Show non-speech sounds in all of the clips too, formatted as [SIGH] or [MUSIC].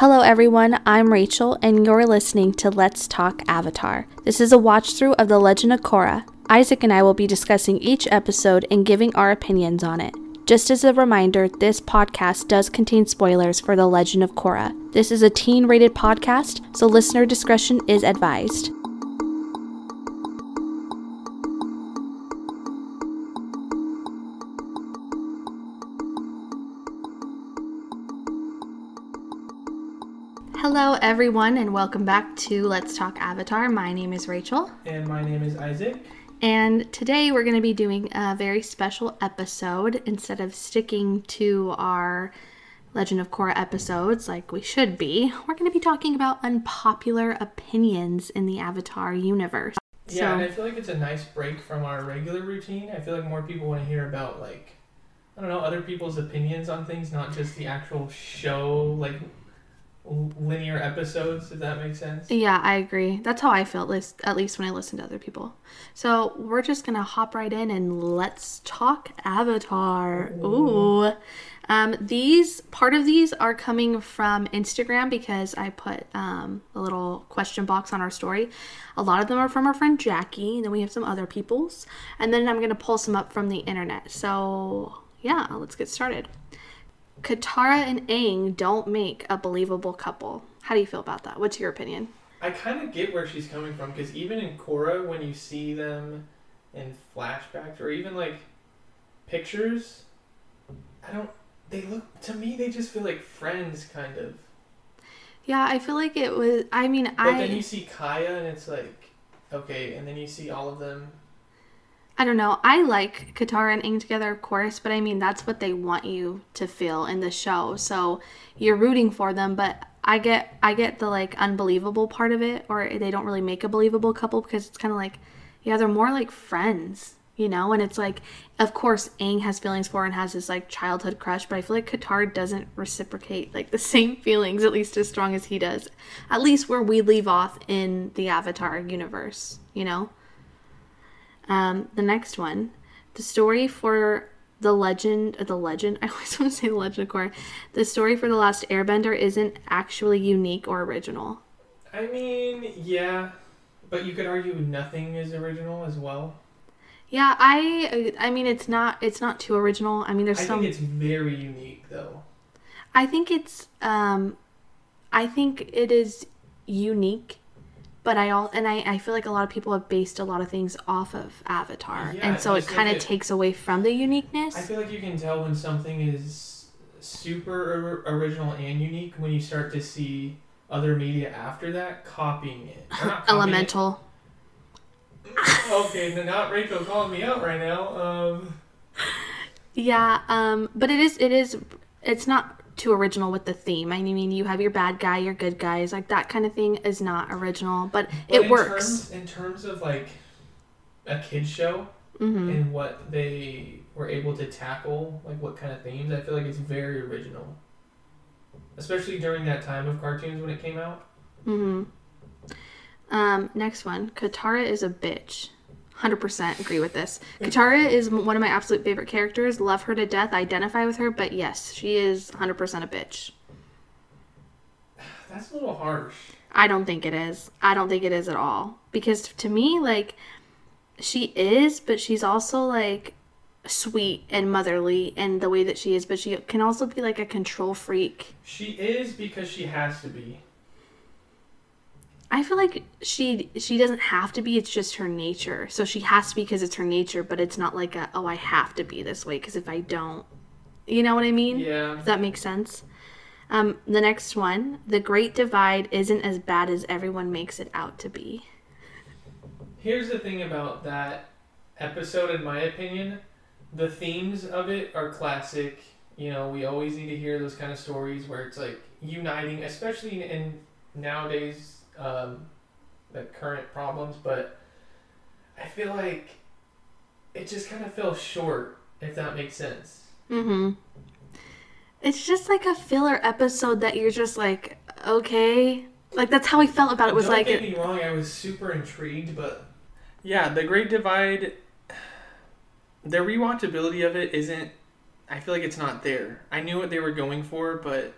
Hello, everyone. I'm Rachel, and you're listening to Let's Talk Avatar. This is a watch through of The Legend of Korra. Isaac and I will be discussing each episode and giving our opinions on it. Just as a reminder, this podcast does contain spoilers for The Legend of Korra. This is a teen rated podcast, so listener discretion is advised. Everyone, and welcome back to Let's Talk Avatar. My name is Rachel. And my name is Isaac. And today we're going to be doing a very special episode. Instead of sticking to our Legend of Korra episodes like we should be, we're going to be talking about unpopular opinions in the Avatar universe. Yeah, so, and I feel like it's a nice break from our regular routine. I feel like more people want to hear about, like, I don't know, other people's opinions on things, not just the actual show, like linear episodes, if that makes sense. Yeah, I agree. That's how I felt, at least when I listen to other people. So we're just gonna hop right in and let's talk Avatar. Ooh. Ooh. Um, these part of these are coming from Instagram because I put um, a little question box on our story. A lot of them are from our friend Jackie, and then we have some other people's, and then I'm gonna pull some up from the internet. So yeah, let's get started. Katara and Aang don't make a believable couple. How do you feel about that? What's your opinion? I kind of get where she's coming from because even in Korra, when you see them in flashbacks or even like pictures, I don't. They look to me. They just feel like friends, kind of. Yeah, I feel like it was. I mean, but I. But then you see Kya, and it's like, okay, and then you see all of them I don't know. I like Katara and Aang together, of course, but I mean that's what they want you to feel in the show. So you're rooting for them, but I get I get the like unbelievable part of it, or they don't really make a believable couple because it's kind of like, yeah, they're more like friends, you know. And it's like, of course, Aang has feelings for and has this like childhood crush, but I feel like Katara doesn't reciprocate like the [LAUGHS] same feelings, at least as strong as he does. At least where we leave off in the Avatar universe, you know. Um, the next one, the story for the legend, uh, the legend. [LAUGHS] I always want to say the Legend of Korra. The story for the Last Airbender isn't actually unique or original. I mean, yeah, but you could argue nothing is original as well. Yeah, I I mean it's not it's not too original. I mean there's I some. I think it's very unique though. I think it's um, I think it is unique but I all and I, I feel like a lot of people have based a lot of things off of Avatar, yeah, and so it kind of takes away from the uniqueness. I feel like you can tell when something is super original and unique when you start to see other media after that copying it. Copying Elemental. It. [LAUGHS] okay, not Rachel calling me out right now. Um. Yeah, um, but it is it is it's not too original with the theme. I mean, you have your bad guy, your good guys, like that kind of thing is not original, but, but it in works. Terms, in terms of like a kids show mm-hmm. and what they were able to tackle, like what kind of themes, I feel like it's very original. Especially during that time of cartoons when it came out. Mm-hmm. Um, next one. Katara is a bitch. 100% agree with this. Katara is one of my absolute favorite characters. Love her to death. Identify with her, but yes, she is 100% a bitch. That's a little harsh. I don't think it is. I don't think it is at all. Because to me, like, she is, but she's also, like, sweet and motherly in the way that she is, but she can also be, like, a control freak. She is because she has to be. I feel like she she doesn't have to be. It's just her nature. So she has to be because it's her nature. But it's not like a oh I have to be this way because if I don't, you know what I mean? Yeah. Does that make sense? Um, the next one, the Great Divide isn't as bad as everyone makes it out to be. Here's the thing about that episode, in my opinion, the themes of it are classic. You know, we always need to hear those kind of stories where it's like uniting, especially in, in nowadays um, the current problems, but I feel like it just kind of fell short, if that makes sense. Mm-hmm. It's just like a filler episode that you're just like, okay, like that's how we felt about it. Was Don't like, get me wrong, I was super intrigued, but yeah, the Great Divide, the rewatchability of it isn't. I feel like it's not there. I knew what they were going for, but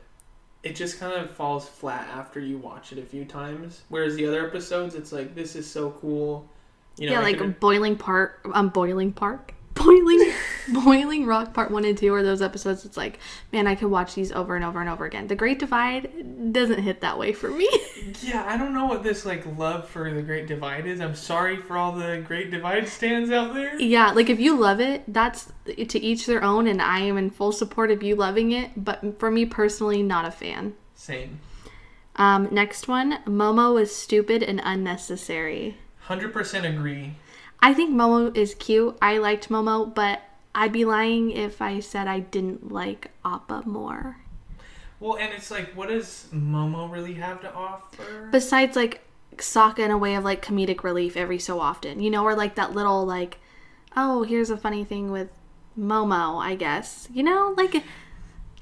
it just kind of falls flat after you watch it a few times. Whereas the other episodes, it's like this is so cool. You know, yeah, like Boiling Park, um, Boiling Park, [LAUGHS] Boiling, [LAUGHS] Boiling Rock Part One and Two are those episodes. It's like, man, I could watch these over and over and over again. The Great Divide doesn't hit that way for me. [LAUGHS] yeah, I don't know what this like love for the Great Divide is. I'm sorry for all the Great Divide stands out there. yeah, like if you love it, that's to each their own, and I am in full support of you loving it. But for me personally, not a fan. Same. Um, next one, Momo is stupid and unnecessary. Hundred percent agree. I think Momo is cute. I liked Momo, but I'd be lying if I said I didn't like Appa more. Well, and it's like, what does Momo really have to offer? Besides, like Sokka in a way of like comedic relief every so often, you know, or like that little like, oh, here's a funny thing with Momo, I guess, you know, like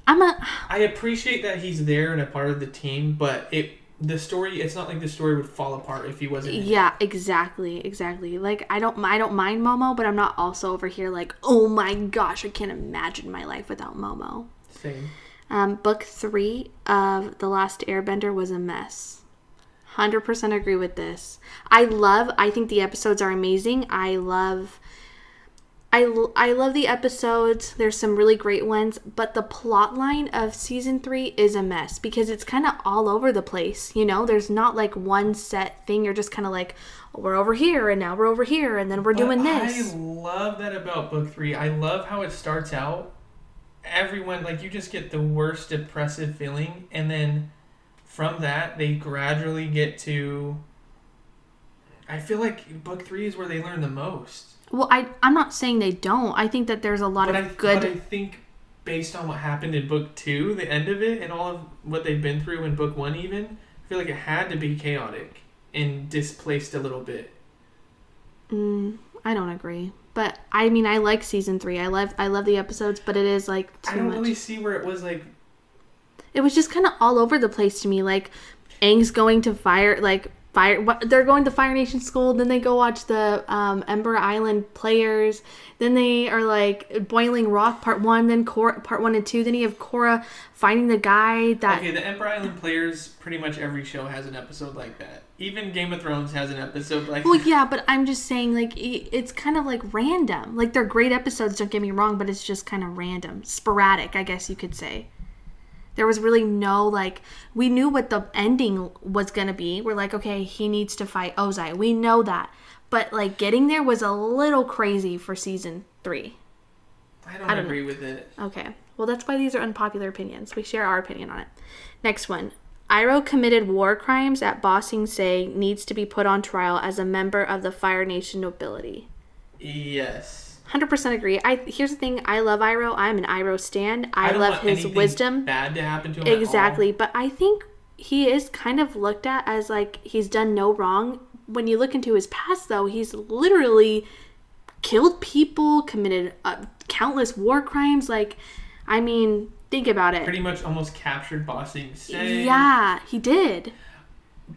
I'm a I appreciate that he's there and a part of the team, but it the story it's not like the story would fall apart if he wasn't. it. yeah, exactly, exactly. Like I don't I don't mind Momo, but I'm not also over here like, oh my gosh, I can't imagine my life without Momo. Same. Um, book three of The Last Airbender was a mess. 100% agree with this. I love, I think the episodes are amazing. I love. I, l- I love the episodes. There's some really great ones, but the plot line of season three is a mess because it's kind of all over the place. You know, there's not like one set thing. You're just kind of like, oh, we're over here and now we're over here and then we're doing this. I love that about book three. I love how it starts out. Everyone like you just get the worst depressive feeling, and then from that they gradually get to. I feel like book three is where they learn the most. Well, I I'm not saying they don't. I think that there's a lot But I, of good. but I think based on what happened in book two, the end of it, and all of what they've been through in book one, even I feel like it had to be chaotic and displaced a little bit. Mm, I don't agree. But I mean, I like season three. I love I love the episodes, but it is like I don't much. really see where it was like It was just kind of all over the place to me. Like, Aang's going to fire like fire. What they're going to Fire Nation school. Then they go watch the um, Ember Island players. Then they are like Boiling Rock Part One. Then Cora, Part One and Two. Then you have Cora finding the guy that. Okay, the Ember Island players, pretty much every show has an episode like that. Even Game of Thrones has an episode like Well, that. yeah, but I'm just saying, like, it's kind of like random. Like, they're great episodes, don't get me wrong, but it's just kind of random. Sporadic, I guess you could say. There was really no, like, we knew what the ending was going to be. We're like, okay, he needs to fight Ozai. We know that. But, like, getting there was a little crazy for season three. I don't, I don't agree with it. Okay. Well, that's why these are unpopular opinions. We share our opinion on it. Next one. Iroh committed war crimes at Ba Sing Se needs to be put on trial as a member of the Fire Nation nobility. Yes. 100% agree. I here's the thing, I love Iroh. I'm an Iroh stan. I, don't love his wisdom. Bad to happen to him. Exactly, but I think he is kind of looked at as like he's done no wrong. When you look into his past though, he's literally killed people, committed uh, countless war crimes like I mean, think about it. Pretty much almost captured Ba Sing Se. Yeah, he did.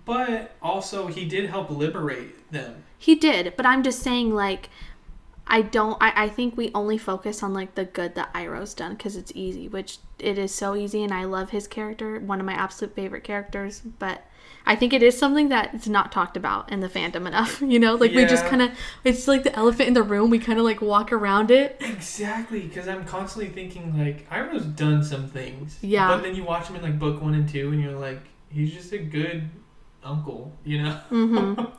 But also, he did help liberate them. He did, but I'm just saying, like, I don't. I, I think we only focus on like the good that Iroh's done because it's easy, which it is so easy, and I love his character, one of my absolute favorite characters. But I think it is something that is not talked about in the fandom enough. [LAUGHS] You know, like we just kind of, it's like the elephant in the room. We kind of like walk around it. Exactly, because I'm constantly thinking like Iroh's done some things. Yeah. But then you watch him in like book one and two, and you're like, he's just a good uncle, you know? Mm-hmm. [LAUGHS]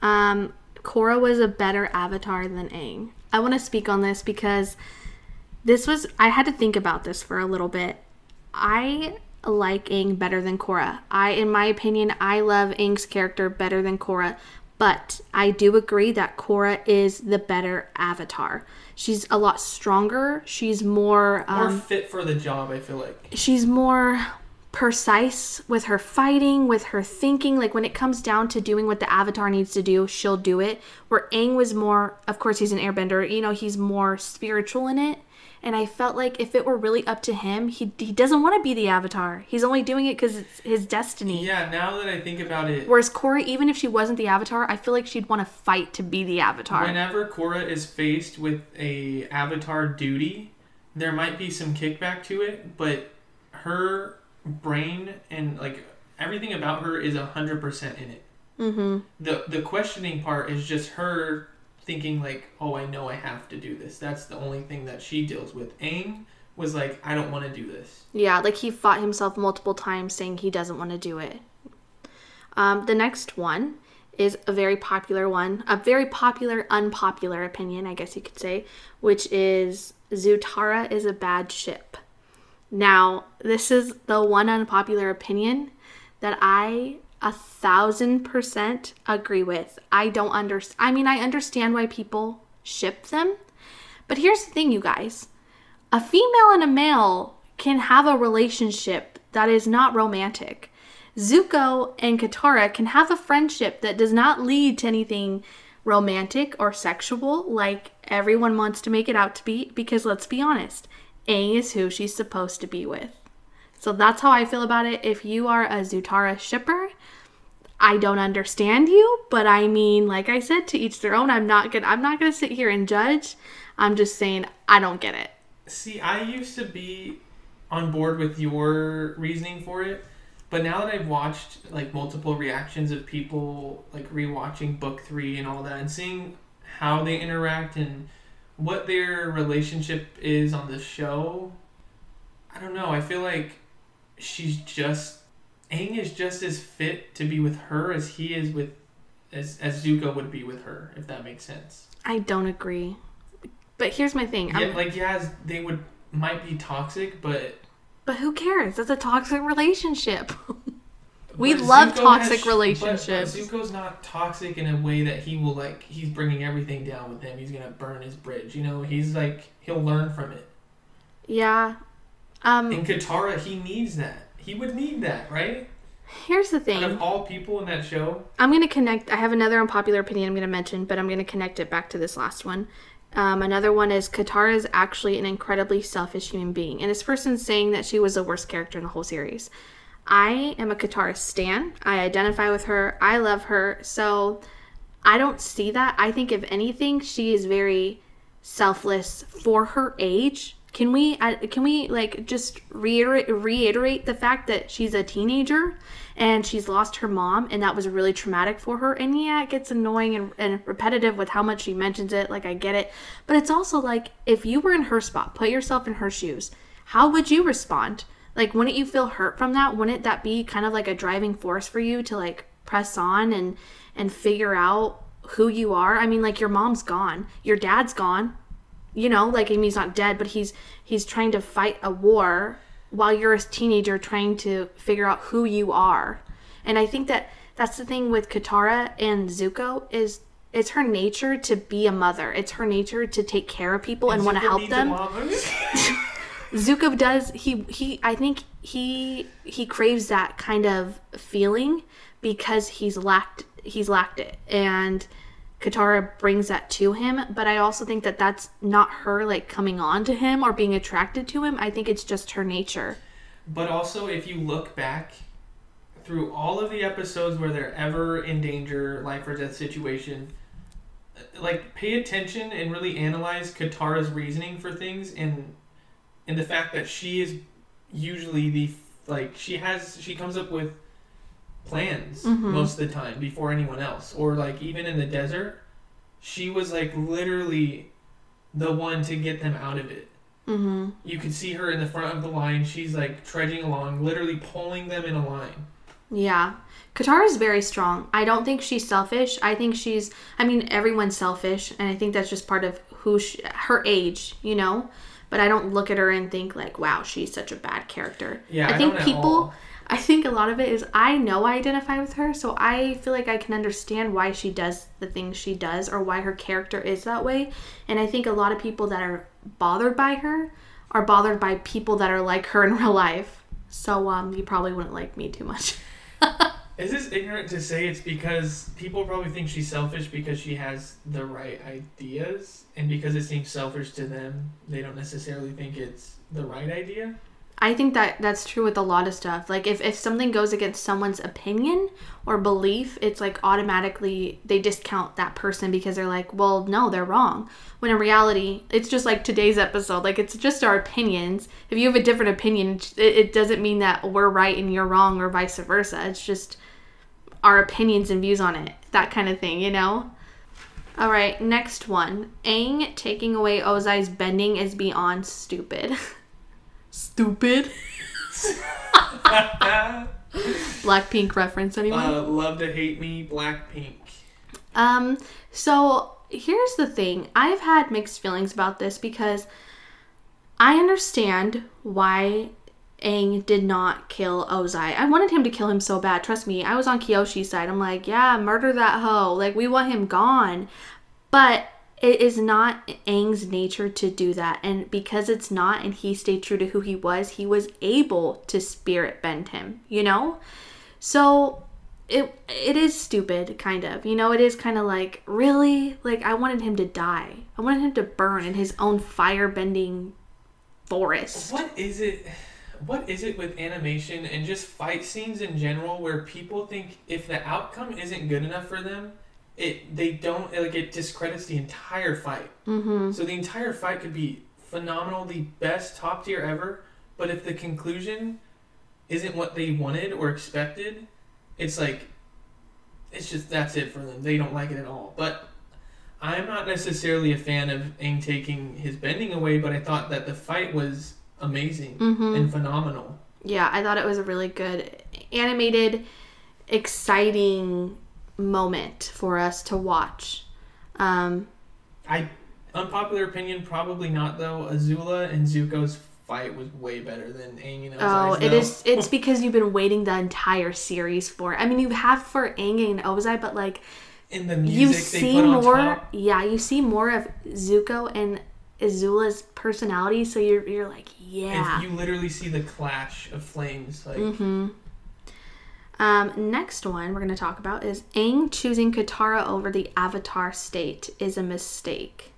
Um, Korra was a better avatar than Aang. I want to speak on this because this was I had to think about this for a little bit. I like Aang better than Korra. I in my opinion, I love Aang's character better than Korra, but I do agree that Korra is the better avatar. She's a lot stronger. She's more More um, fit for the job, I feel like. she's more precise with her fighting, with her thinking. Like when it comes down to doing what the avatar needs to do, she'll do it. Where Aang was more, of course, he's an airbender, you know, he's more spiritual in it. And I felt like if it were really up to him, he, he doesn't want to be the avatar. He's only doing it because it's his destiny. Yeah, now that I think about it, Whereas Korra, even if she wasn't the avatar, I feel like she'd want to fight to be the avatar. whenever Korra is faced with a avatar duty, there might be some kickback to it, but her brain and like everything about her is a hundred percent in it. Mm-hmm. The the questioning part is just her thinking like, oh, I know I have to do this. That's the only thing that she deals with. Aang was like, I don't want to do this. Yeah, like he fought himself multiple times saying he doesn't want to do it. Um, the next one is a very popular one, a very popular, unpopular opinion, I guess you could say, which is Zutara is a bad ship. Now, this is the one unpopular opinion that I a thousand percent agree with. I don't understand. I mean, I understand why people ship them, but here's the thing, you guys a female and a male can have a relationship that is not romantic. Zuko and Katara can have a friendship that does not lead to anything romantic or sexual like everyone wants to make it out to be because let's be honest, Aang is who she's supposed to be with. So that's how I feel about it. If you are a Zutara shipper, I don't understand you, but I mean, like I said, to each their own. I'm not gonna I'm not gonna sit here and judge. I'm just saying I don't get it. See, I used to be on board with your reasoning for it, but now that I've watched like multiple reactions of people like rewatching book three and all that, and seeing how they interact and what their relationship is on the show, I don't know. I feel like she's just Aang is just as fit to be with her as he is with as as Zuko would be with her, if that makes sense. I don't agree. But here's my thing. Yeah, like yeah, they would might be toxic, but but who cares? That's a toxic relationship. [LAUGHS] we but love Zuko toxic has- relationships. But, but Zuko's not toxic in a way that he will like. He's bringing everything down with him. He's gonna burn his bridge. You know, he's like he'll learn from it. yeah. Um. In Katara, he needs that. He would need that, right? Here's the Out thing. of all people in that show, I'm going to connect. I have another unpopular opinion I'm going to mention, but I'm going to connect it back to this last one. Um, another one is Katara is actually an incredibly selfish human being. And this person's saying that she was the worst character in the whole series. I am a Katara stan. I identify with her. I love her. So I don't see that. I think, if anything, she is very selfless for her age. Can we can we like just reiterate reiterate the fact that she's a teenager and she's lost her mom and that was really traumatic for her and yeah it gets annoying and, and repetitive with how much she mentions it like I get it but it's also like if you were in her spot put yourself in her shoes how would you respond like wouldn't you feel hurt from that? Wouldn't that be kind of like a driving force for you to like press on and and figure out who you are? I mean like your mom's gone. Your dad's gone. You know like I mean, he's not dead but he's he's trying to fight a war while you're a teenager trying to figure out who you are. And i think that that's the thing with katara and zuko is it's her nature to be a mother. It's her nature to take care of people and, want to help them. [LAUGHS] Zuko does he he I think he he craves that kind of feeling because he's lacked he's lacked it. And Katara brings that to him but I also think that that's not her like coming on to him or being attracted to him. I think it's just her nature. But also, if you look back through all of the episodes where they're ever in danger, life or death situation, like pay attention and really analyze Katara's reasoning for things, and and the fact that she is usually the like she has she comes up with plans Mhm. most of the time before anyone else, or like even in the desert, she was like literally the one to get them out of it. mhm You could see her in the front of the line. She's like trudging along, literally pulling them in a line. Yeah. Katara is very strong. I don't think she's selfish. I think she's I mean everyone's selfish and I think that's just part of who she, her age, you know? But I don't look at her and think like, wow, she's such a bad character. Yeah, I I think people. I think a lot of it is I know I identify with her, so I feel like I can understand why she does the things she does or why her character is that way. And I think a lot of people that are bothered by her are bothered by people that are like her in [LAUGHS] real life. So um you probably wouldn't like me too much. [LAUGHS] Is this ignorant to say it's because people probably think she's selfish because she has the right ideas, and because it seems selfish to them, they don't necessarily think it's the right idea? I think that that's true with a lot of stuff. Like if, if something goes against someone's opinion or belief, it's like automatically they discount that person because they're like, well, no, they're wrong. When in reality, it's just like today's episode. Like it's just our opinions. If you have a different opinion, it, it doesn't mean that we're right and you're wrong or vice versa. It's just our opinions and views on it. That kind of thing, you know? All right, next one. Aang taking away Ozai's bending is beyond stupid. stupid. [LAUGHS] Blackpink reference, anyone? Uh, love to hate me, Blackpink. Um, so here's the thing. I've had mixed feelings about this because I understand why Aang did not kill Ozai. I wanted him to kill him so bad. Trust me, I was on Kyoshi's side. I'm like, yeah, murder that hoe. Like, we want him gone. But it is not Aang's nature to do that. And because it's not, and he stayed true to who he was, he was able to spirit bend him, you know? So it it is stupid, kind of. You know, it is kind of like, really? Like, I wanted him to die. I wanted him to burn in his own fire bending forest. What is it? What is it with animation and just fight scenes in general where people think if the outcome isn't good enough for them, it they don't like it discredits the entire fight. Mm-hmm. So the entire fight could be phenomenal, the best top tier ever, but if the conclusion isn't what they wanted or expected, it's like it's just that's it for them. They don't like it at all. But I'm not necessarily a fan of Aang taking his bending away, but I thought that the fight was amazing Mm-hmm. and phenomenal. Yeah, I thought it was a really good animated, exciting moment for us to watch. Um, I unpopular opinion, probably not though. Azula and Zuko's fight was way better than Aang and oh, Ozai's. it though. is. It's [LAUGHS] because you've been waiting the entire series for. it. I mean, you have for Aang and Ozai, but like in the you music they see put on more. top. Yeah, you see more of Zuko and Azula's personality, so you're you're like, yeah. And you literally see the clash of flames. Like Mm-hmm. Um, next one we're going to talk about is Aang choosing Katara over the Avatar state is a mistake.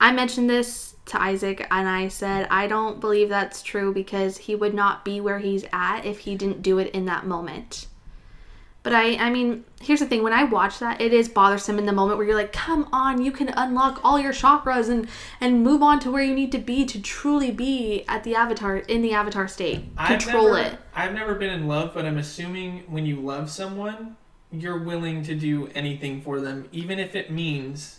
I mentioned this to Isaac and I said I don't believe that's true because he would not be where he's at if he didn't do it in that moment. But I I mean, here's the thing, when I watch that, it is bothersome in the moment where you're like, "Come on, you can unlock all your chakras and and move on to where you need to be to truly be at the avatar in the avatar state. I've Control never, it." I've never been in love, but I'm assuming when you love someone, you're willing to do anything for them, even if it means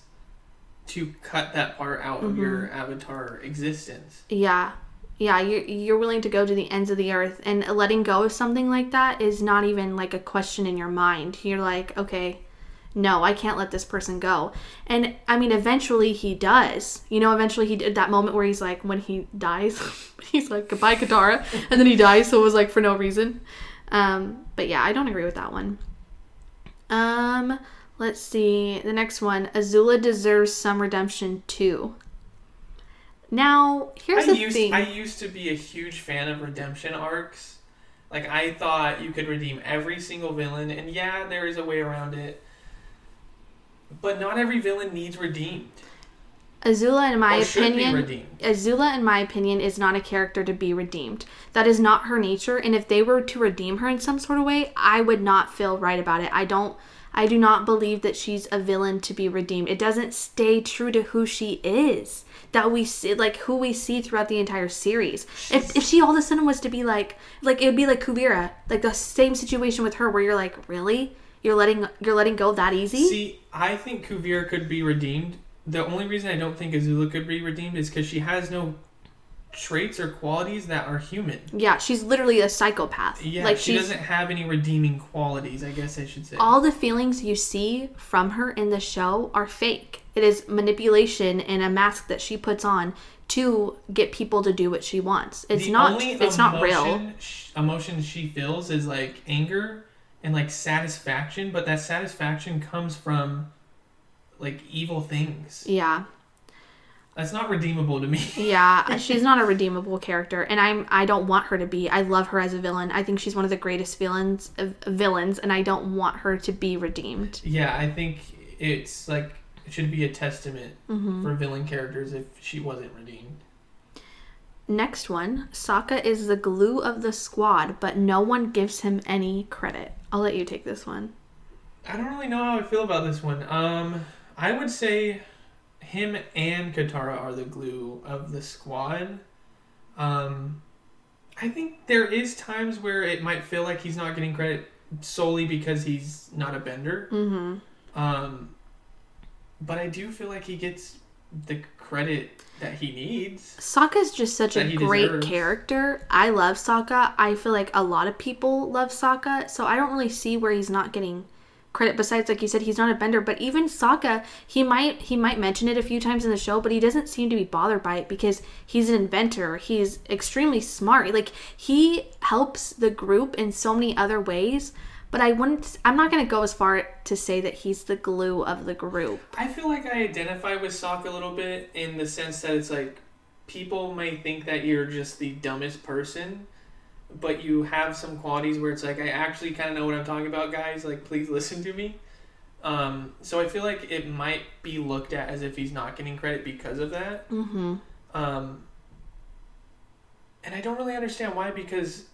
to cut that part out of your Mm-hmm. avatar existence. Yeah. Yeah, you're, you're willing to go to the ends of the earth. And letting go of something like that is not even like a question in your mind. You're like, okay, no, I can't let this person go. And I mean, eventually he does. You know, eventually he did that moment where he's like, when he dies, [LAUGHS] he's like, goodbye, Katara. And then he dies, so it was like for no reason. Um, but yeah, I don't agree with that one. Um, let's see. The next one Azula deserves some redemption too. Now, here's I the used thing. I used to be a huge fan of redemption arcs. Like I thought you could redeem every single villain, and yeah, there is a way around it. But not every villain needs redeemed. Azula, in my or opinion. Azula, in my opinion, is not a character to be redeemed. That is not her nature, and if they were to redeem her in some sort of way, I would not feel right about it. I don't. I do not believe that she's a villain to be redeemed. It doesn't stay true to who she is. That we see, like who we see throughout the entire series. If, if she all of a sudden was to be like, like it would be like Kuvira, like the same situation with her, where you're like, really, you're letting you're letting go that easy? See, I think Kuvira could be redeemed. The only reason I don't think Azula could be redeemed is because she has no traits or qualities that are human. yeah, she's literally a psychopath. Yeah, like she doesn't have any redeeming qualities. I guess I should say. all the feelings you see from her in the show are fake. It is manipulation and a mask that she puts on to get people to do what she wants. It's the not only it's not real. emotion sh- Emotion she feels is like anger and like satisfaction, but that satisfaction comes from like evil things. Yeah. That's not redeemable to me. Yeah, [LAUGHS] she's not a redeemable character and I'm I don't want her to be. I love her as a villain. I think she's one of the greatest villains of villains and I don't want her to be redeemed. yeah, I think it's like it should be a testament Mm-hmm. for villain characters if she wasn't redeemed. Next one Sokka is the glue of the squad, but no one gives him any credit. I'll let you take this one. I don't really know how I feel about this one. Um, I would say him and Katara are the glue of the squad. Um, I think there is times where it might feel like he's not getting credit solely because he's not a bender. Mm-hmm. Um, but I do feel like he gets the credit that he needs. Sokka's just such a great deserves. character. I love Sokka. I feel like a lot of people love Sokka, so I don't really see where he's not getting credit. Besides, like you said, he's not a bender. But even Sokka, he might he might mention it a few times in the show, but he doesn't seem to be bothered by it because he's an inventor. He's extremely smart. Like he helps the group in so many other ways. But I wouldn't. I'm not going to go as far to say that he's the glue of the group. I feel like I identify with Sokka a little bit in the sense that it's like people may think that you're just the dumbest person, but you have some qualities where it's like I actually kind of know what I'm talking about, guys. Like, please [LAUGHS] listen to me. Um, so I feel like it might be looked at as if he's not getting credit because of that. Mm-hmm. Um, and I don't really understand why because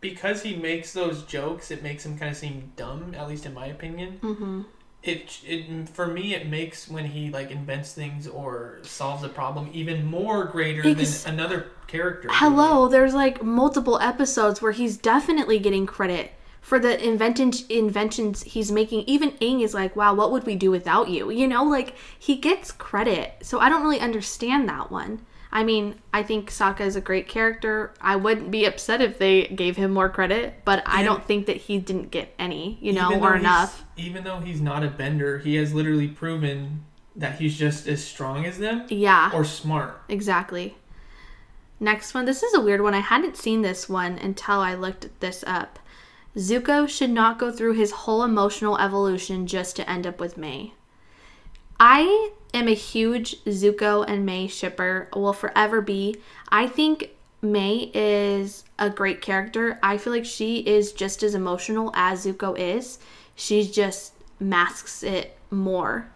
because he makes those jokes, it makes him kind of seem dumb, at least in my opinion Mm-hmm. It it for me it makes when he like invents things or solves a problem even more greater Ex- than another character. Hello, there's like multiple episodes where he's definitely getting credit for the invention inventions he's making. Even Aang is like, "Wow, what would we do without you?" You know, like he gets credit. So I don't really understand that one. I mean, I think Sokka is a great character. I wouldn't be upset if they gave him more credit, but I don't think that he didn't get any, you know, or enough. Even though he's not a bender, he has literally proven that he's just as strong as them Yeah. or smart. Exactly. Next one. This is a weird one. I hadn't seen this one until I looked this up. Zuko should not go through his whole emotional evolution just to end up with Mai. I am a huge Zuko and Mai shipper, will forever be. I think Mai is a great character. I feel like she is just as emotional as Zuko is. She just masks it more.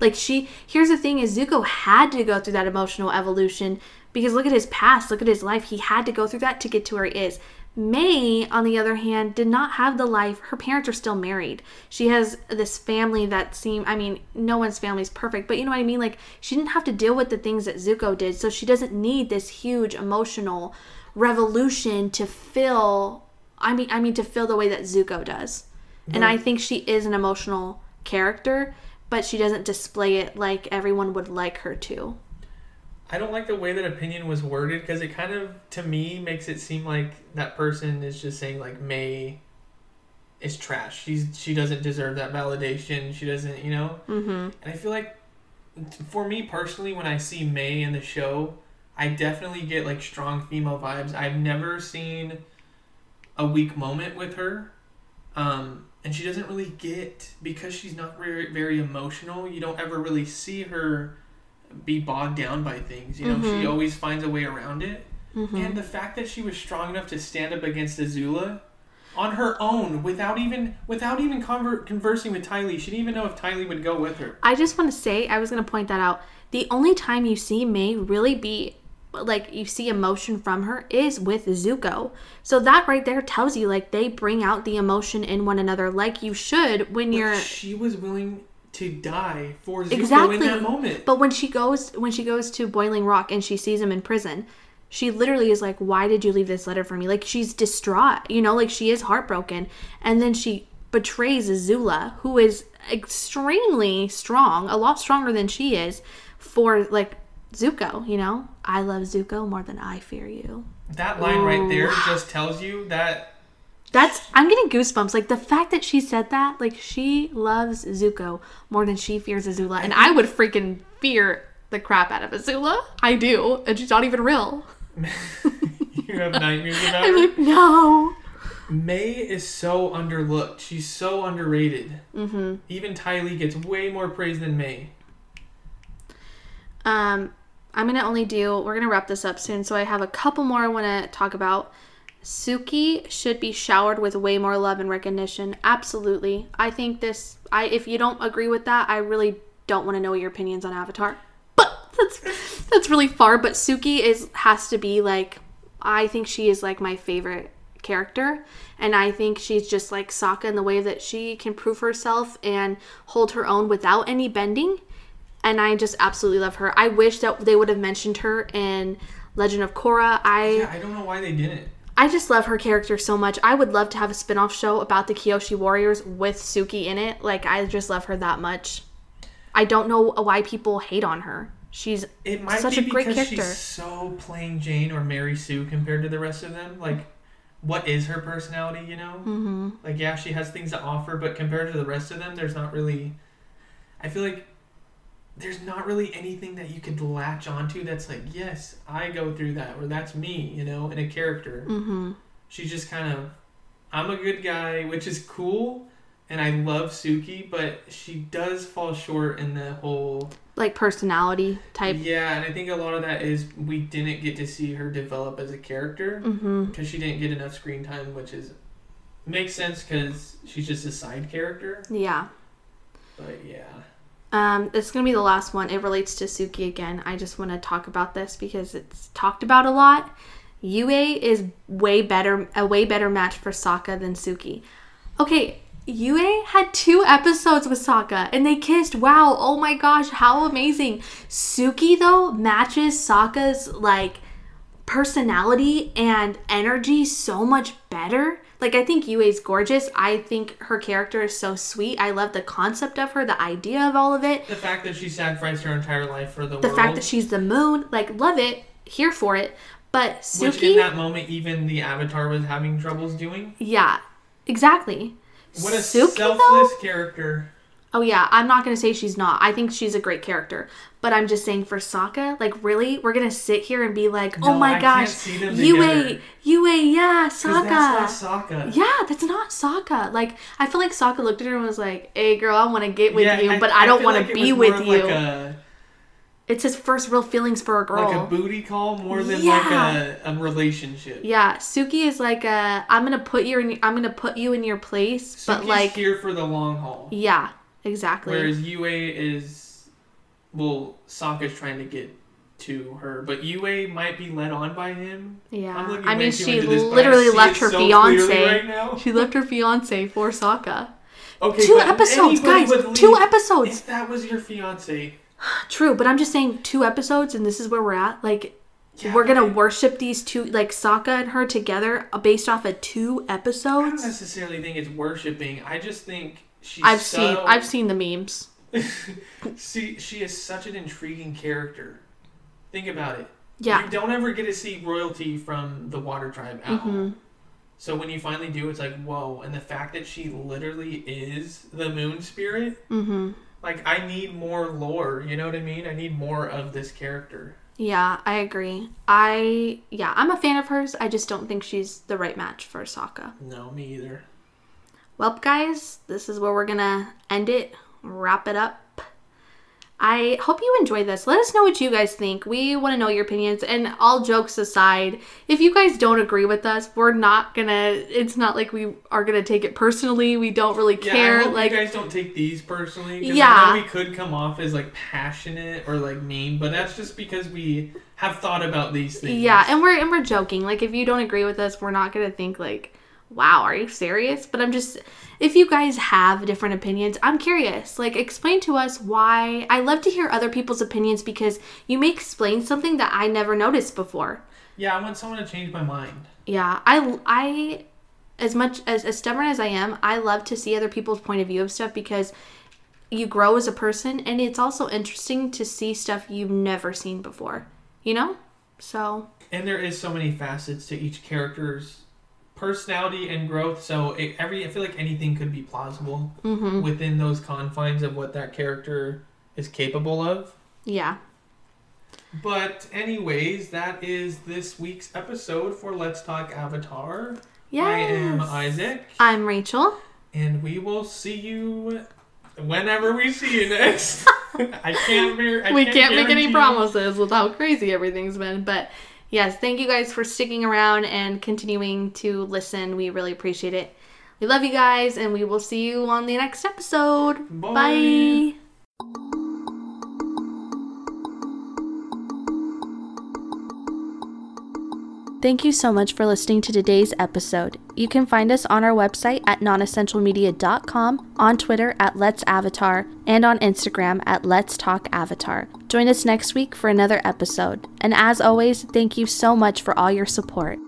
Like she here's the thing is Zuko had to go through that emotional evolution because look at his past, look at his life. He had to go through that to get to where he is. Mai, on the other hand, did not have the life. Her parents are still married. She has this family that seem I mean, no one's family is perfect, but you know what I mean? Like she didn't have to deal with the things that Zuko did, so she doesn't need this huge emotional revolution to feel I mean I mean to feel the way that Zuko does. And I think she is an emotional character, but she doesn't display it like everyone would like her to. I don't like the way that opinion was worded because it kind of, to me, makes it seem like that person is just saying like Mai is trash. She's she doesn't deserve that validation. She doesn't, you know. Mm-hmm. And I feel like, for me personally, when I see Mai in the show, I definitely get like strong female vibes. I've never seen a weak moment with her. Um, and she doesn't really get, because she's not very, very emotional, you don't ever really see her be bogged down by things. You know, she Mhm. always finds a way around it. Mm-hmm. And the fact that she was strong enough to stand up against Azula on her own without even without even conver- conversing with Ty Lee. She didn't even know if Ty Lee would go with her. I just want to say, I was going to point that out. The only time you see Mai really be like you see emotion from her is with Zuko. So that right there tells you like they bring out the emotion in one another like you should when you're She was willing to die for Zuko Exactly. in that moment. But when she goes when she goes to Boiling Rock and she sees him in prison, she literally is like, "Why did you leave this letter for me?" Like she's distraught, you know, like she is heartbroken, and then she betrays Azula, who is extremely strong, a lot stronger than she is, for like Zuko. You know, I love Zuko more than I fear you. That line right there just tells you that That's I'm getting goosebumps. Like the fact that she said that, like she loves Zuko more than she fears Azula, and I would freaking fear the crap out of Azula. I do, and she's not even real. [LAUGHS] you have nightmares about it. [LAUGHS] I'm her. like, no. Mai is so underlooked. She's so underrated. Mm-hmm. Even Ty Lee gets way more praise than Mai. Um, I'm gonna only do. We're gonna wrap this up soon, so I have a couple more I want to talk about. Suki should be showered with way more love and recognition. Absolutely, I think this. I if you don't agree with that, I really don't want to know your opinions on Avatar. But that's that's really far, but Suki is has to be like I think she is like my favorite character and I think she's just like Sokka in the way that she can prove herself and hold her own without any bending and I just absolutely love her. I wish that they would have mentioned her in Legend of Korra. I Yeah, I don't know why they didn't. I just love her character so much. I would love to have a spin-off show about the Kyoshi Warriors with Suki in it. Like I just love her that much. I don't know why people hate on her. She's It might Such be a great because character. she's so plain Jane or Mary Sue compared to the rest of them. Like, what is her personality? You know, mm-hmm. like yeah, she has things to offer, but compared to the rest of them, there's not really. I feel like there's not really anything that you could latch onto that's like, yes, I go through that, or that's me. You know, in a character. Mm-hmm. She's just kind of, I'm a good guy, which is cool. And I love Suki, but she does fall short in the whole like personality type. yeah, and I think a lot of that is we didn't get to see her develop as a character Mm-hmm. because she didn't get enough screen time, which is makes sense because she's just a side character. Yeah. But yeah, Um, it's gonna be the last one. It relates to Suki again. I just want to talk about this because it's talked about a lot. Yue is way better, a way better match for Sokka than Suki. Okay, Yue had two episodes with Sokka and they kissed. Wow, oh my gosh, how amazing! Suki though matches Sokka's like personality and energy so much better. Like I think Yue's gorgeous. I think her character is so sweet. I love the concept of her, the idea of all of it. the fact that she sacrificed her entire life for the, world The world, fact that she's the moon, like love it, here for it. But Suki, which in that moment even the Avatar was having troubles doing. yeah, exactly. What a Suki, selfless though? character. Oh yeah, I'm not gonna say she's not. I think she's a great character, but I'm just saying for Sokka, like really, we're gonna sit here and be like, oh No, my I gosh, Yue. Yue, yeah, Sokka. that's not Sokka. Yeah, that's not Sokka. Like, I feel like Sokka looked at her and was like, "Hey, girl, I want to get with Yeah, you, but I, don't want to like it be with you." Like a, it's his first real feelings for a girl. like a booty call more than Yeah. like a, a relationship. yeah, Suki is like a, I'm gonna put you in, I'm gonna put you in your place, but Suki's like, here for the long haul. yeah, exactly. Whereas Yue is, well, Sokka's trying to get to her, but Yue might be led on by him. I'm yeah, I mean, she this, literally left her so fiance. right. [LAUGHS] She left her fiance for Sokka. Okay, two episodes, guys. Two episodes. If that was your fiance, [SIGHS] True, but I'm just saying two episodes, and this is where we're at. Like, Yeah, we're gonna worship these two, like Sokka and her together, based off of two episodes. I don't necessarily think it's worshiping. I just think she's. I've so, seen, I've seen the memes. [LAUGHS] See, she is such an intriguing character. Think about it. Yeah, You don't ever get to see royalty from the Water Tribe at all. Mhm. So when you finally do, it's like whoa! And the fact that she literally is the Moon Spirit, mm-hmm. like I need more lore. You know what I mean? I need more of this character. Yeah, I agree. I yeah, I'm a fan of hers. I just don't think she's the right match for Sokka. No, me either. Well, guys, this is where we're gonna end it, wrap it up. I hope you enjoyed this. Let us know what you guys think. We want to know your opinions. And all jokes aside, if you guys don't agree with us, we're not gonna. It's not like we are gonna take it personally. We don't really Yeah, care. I hope like, you guys don't take these personally. Yeah. We could come off as like passionate or like mean, but that's just because we have thought about these things. Yeah, and we're and we're joking. Like if you don't agree with us, we're not gonna think like, "Wow, are you serious?" But I'm just if you guys have different opinions, I'm curious. Like explain to us why. I love to hear other people's opinions because you may explain something that I never noticed before. yeah, I want someone to change my mind. Yeah, I I as much as as stubborn as I am, I love to see other people's point of view of stuff because you grow as a person and it's also interesting to see stuff you've never seen before. You know? So, And there is so many facets to each character's personality and growth. So it, every I feel like anything could be plausible mhm. within those confines of what that character is capable of. Yeah. But anyways, that is this week's episode for Let's Talk Avatar. Yes. I am Isaac, I'm Rachel. and we will see you whenever we see you next. [LAUGHS] I can't. I we can't make any promises with how crazy everything's been, but yes, thank you guys for sticking around and continuing to listen. We really appreciate it. We love you guys, and we will see you on the next episode. Bye. Bye. Thank you so much for listening to today's episode. You can find us on our website at nonessentialmedia.com, on Twitter at Let's Avatar, and on Instagram at Let's Talk Avatar. Join us next week for another episode. And as always, thank you so much for all your support.